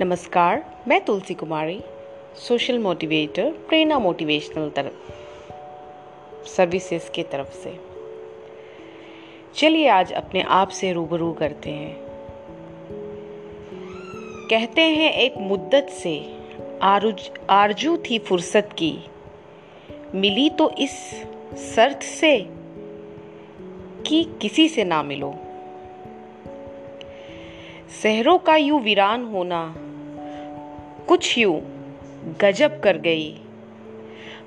नमस्कार, मैं Tulsi Kumari social motivator Prerna motivational तरफ़ सर्विसेज़ की तरफ़ से। चलिए आज अपने आप से रूबरू करते हैं। कहते हैं, एक मुद्दत से आरुज, आरज़ू थी फुर्सत की। मिली तो इस शर्त से कि किसी से ना मिलो। शहरों का यूँ वीरान होना, कुछ यूँ गजब कर गई।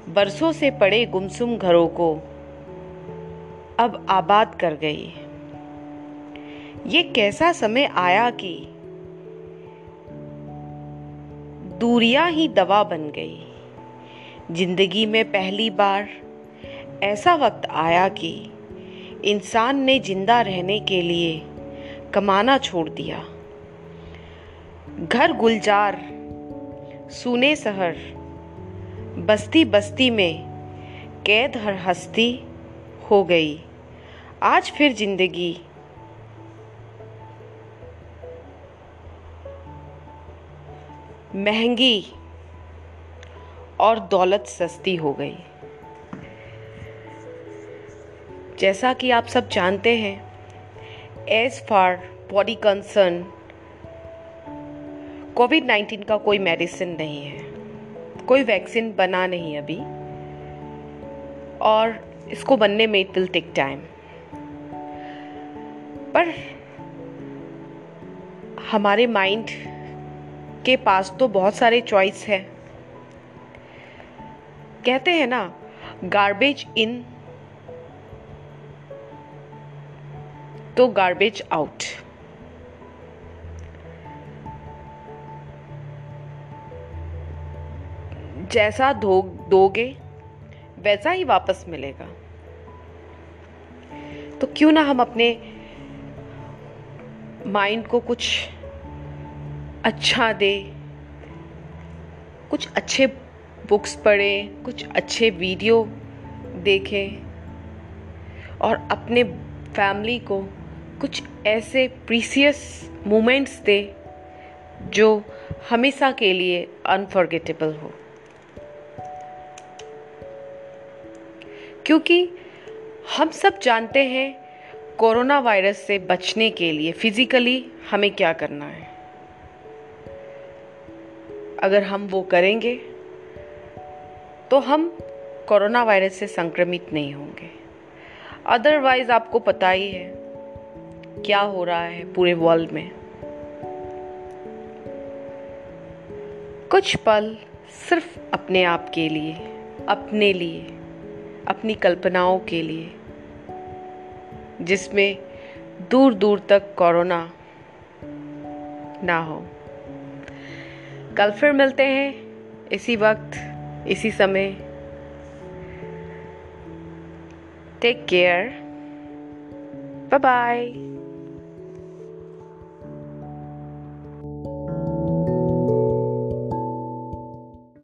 बरसों से पड़े गुमसुम घरों को, अब आबाद कर गई। ये कैसा समय आया कि दूरियाँ ही दवा बन गई। ज़िंदगी में पहली बार ऐसा वक्त आया कि इंसान ने ज़िंदा रहने के लिए कमाना छोड़ दिया। घर गुलजार, सुने शहर बस्ती बस्ती में कैद हर हस्ती हो गई। आज फिर ज़िंदगी। महँगी और दौलत सस्ती हो गई। जैसा कि आप सब जानते हैं as far body concern Covid nineteen का कोई मेडिसिन नहीं है। कोई वैक्सीन बना नहीं अभी। और इसको बनने में इट विल टेक टाइम पर हमारे माइंड के पास तो बहुत सारे चॉइस है। कहते हैं ना गार्बेज इन तो गार्बेज आउट जैसा दो दोगे, वैसा ही वापस मिलेगा। तो क्यों ना हम अपने माइंड को कुछ अच्छा दे, कुछ अच्छे बुक्स पढ़ें, कुछ अच्छे वीडियो देखें और अपने फैमिली को कुछ ऐसे प्रीसियस मोमेंट्स दे जो हमेशा के लिए अनफॉरगेटेबल हो। क्योंकि हम सब जानते हैं कोरोना वायरस से बचने के लिए फिजिकली हमें क्या करना है। अगर हम वो करेंगे तो हम कोरोना वायरस से संक्रमित नहीं होंगे। अदरवाइज़ आपको पता ही है क्या हो रहा है पूरे वर्ल्ड में। कुछ पल सिर्फ़ अपने आप के लिए, अपने लिए। अपनी कल्पनाओं के लिए, जिसमें दूर दूर तक कोरोना ना हो। कल फिर मिलते हैं इसी वक्त, इसी समय। Take care bye bye